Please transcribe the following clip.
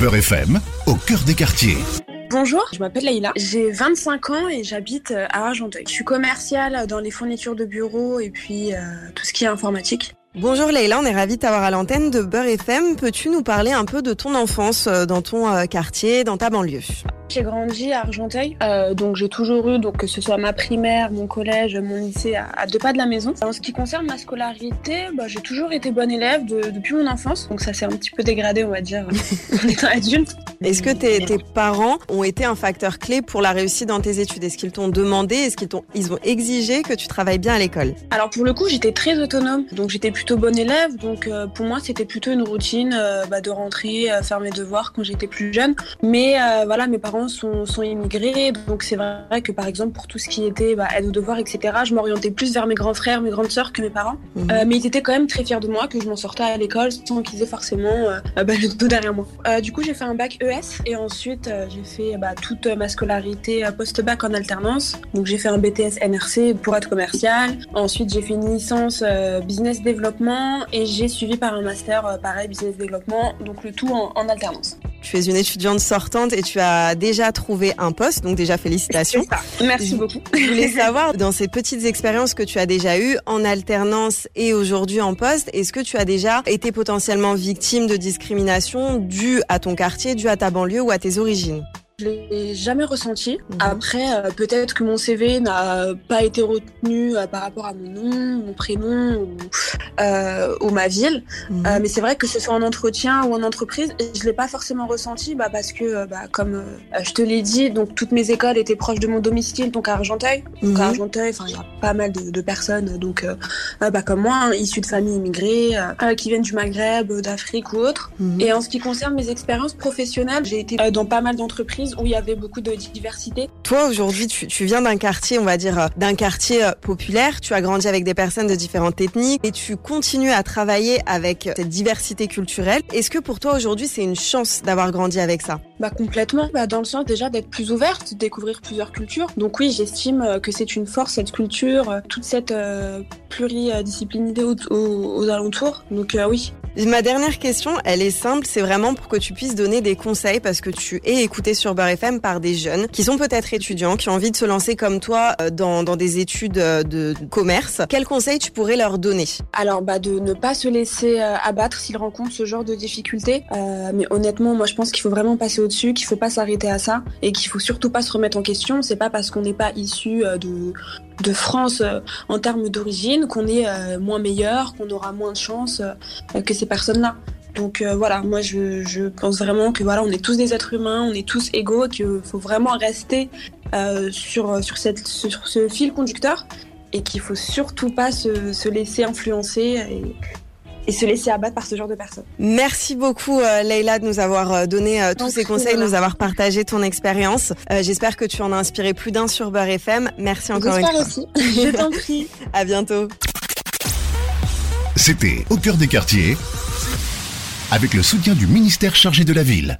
Beurre FM, au cœur des quartiers. Bonjour, je m'appelle Leïla. J'ai 25 ans et j'habite euh, à Argenteuil. Je suis commerciale dans les fournitures de bureau et puis euh, tout ce qui est informatique. Bonjour Leïla, on est ravis de t'avoir à l'antenne de Beurre FM. Peux-tu nous parler un peu de ton enfance euh, dans ton quartier, dans ta banlieue? J'ai grandi à Argenteuil, euh, donc j'ai toujours eu, donc que ce soit ma primaire, mon collège, mon lycée, à, à deux pas de la maison. En ce qui concerne ma scolarité, bah, j'ai toujours été bonne élève de- depuis mon enfance, donc ça s'est un petit peu dégradé, on va dire, en étant adulte. Est-ce que tes, tes parents ont été un facteur clé pour la réussite dans tes études? Est-ce qu'ils t'ont demandé, est-ce qu'ils t'ont, ils ont exigé que tu travailles bien à l'école? Alors pour le coup, j'étais très autonome, donc j'étais plutôt bonne élève, donc euh, pour moi c'était plutôt une routine euh, bah, de rentrer, faire mes devoirs quand j'étais plus jeune. Mais voilà, mes parents sont, sont immigrés, donc c'est vrai que par exemple pour tout ce qui était bah, aide aux devoirs, etc., je m'orientais plus vers mes grands frères, mes grandes sœurs que mes parents. Mhm. Euh, mais ils étaient quand même très fiers de moi, que je m'en sortais à l'école sans qu'ils aient forcément euh, euh, bah, le dos derrière moi. Euh, du coup, j'ai fait un bac ES et ensuite j'ai fait bah, toute ma scolarité post-bac en alternance. Donc j'ai fait un BTS NRC pour être commercial. Ensuite, j'ai fait une licence business développement et j'ai suivi par un master pareil business développement. Donc le tout en, en alternance. Tu es une étudiante sortante et tu as déjà trouvé un poste, donc déjà félicitations. Merci beaucoup. Je voulais savoir, dans ces petites expériences que tu as déjà eues en alternance et aujourd'hui en poste, est-ce que tu as déjà été potentiellement victime de discrimination due à ton quartier, due à ta banlieue ou à tes origines? Je l'ai jamais ressenti. Mhm. Après, euh, peut-être que mon CV n'a pas été retenu euh, par rapport à mon nom, mon prénom ou, euh, ou ma ville. Mhm. Mais c'est vrai que ce soit en entretien ou en entreprise, je l'ai pas forcément ressenti bah, parce que, bah, comme je te l'ai dit, donc toutes mes écoles étaient proches de mon domicile, donc à Argenteuil. Donc Mhm. à Argenteuil, enfin il y a pas mal de, de personnes, donc bah, comme moi, hein, issues de familles immigrées, qui viennent du Maghreb, d'Afrique ou autre. Et en ce qui concerne mes expériences professionnelles, j'ai été dans pas mal d'entreprises où il y avait beaucoup de diversité. Toi, aujourd'hui, tu, tu viens d'un quartier, on va dire, euh, d'un quartier euh, populaire. Tu as grandi avec des personnes de différentes ethnies et tu continues à travailler avec euh, cette diversité culturelle. Est-ce que pour toi, aujourd'hui, c'est une chance d'avoir grandi avec ça? Bah complètement, bah, dans le sens déjà d'être plus ouverte, de découvrir plusieurs cultures. Donc oui, j'estime que c'est une force, cette culture, toute cette euh, pluridisciplinité aux, aux- aux alentours. Donc euh, oui. Ma dernière question, elle est simple, c'est vraiment pour que tu puisses donner des conseils parce que tu es écouté sur Beurre FM par des jeunes qui sont peut-être étudiants, qui ont envie de se lancer comme toi euh, dans, des études euh, de commerce. Quels conseils tu pourrais leur donner? Alors bah de ne pas se laisser euh, abattre s'ils rencontrent ce genre de difficultés. Mais honnêtement, moi je pense qu'il faut vraiment passer au-dessus, qu'il faut pas s'arrêter à ça et qu'il faut surtout pas se remettre en question. C'est pas parce qu'on n'est pas issu de de France euh, en termes d'origine qu'on est euh, moins meilleur, qu'on aura moins de chance euh, que ces personnes-là. Donc euh, voilà, moi je, je pense vraiment que voilà, on est tous des êtres humains, on est tous égaux, qu'il faut vraiment rester euh, sur sur cette sur ce fil conducteur et qu'il faut surtout pas se, se laisser influencer et, se laisser abattre par ce genre de personnes. Merci beaucoup euh, Leïla de nous avoir euh, donné euh, tous ces conseils, de nous avoir partagé ton expérience. Euh, J'espère que tu en as inspiré plus d'un sur Beurre FM. Merci encore une J'espère fois. aussi. Je t'en prie. À bientôt. C'était au cœur des quartiers, avec le soutien du ministère chargé de la ville.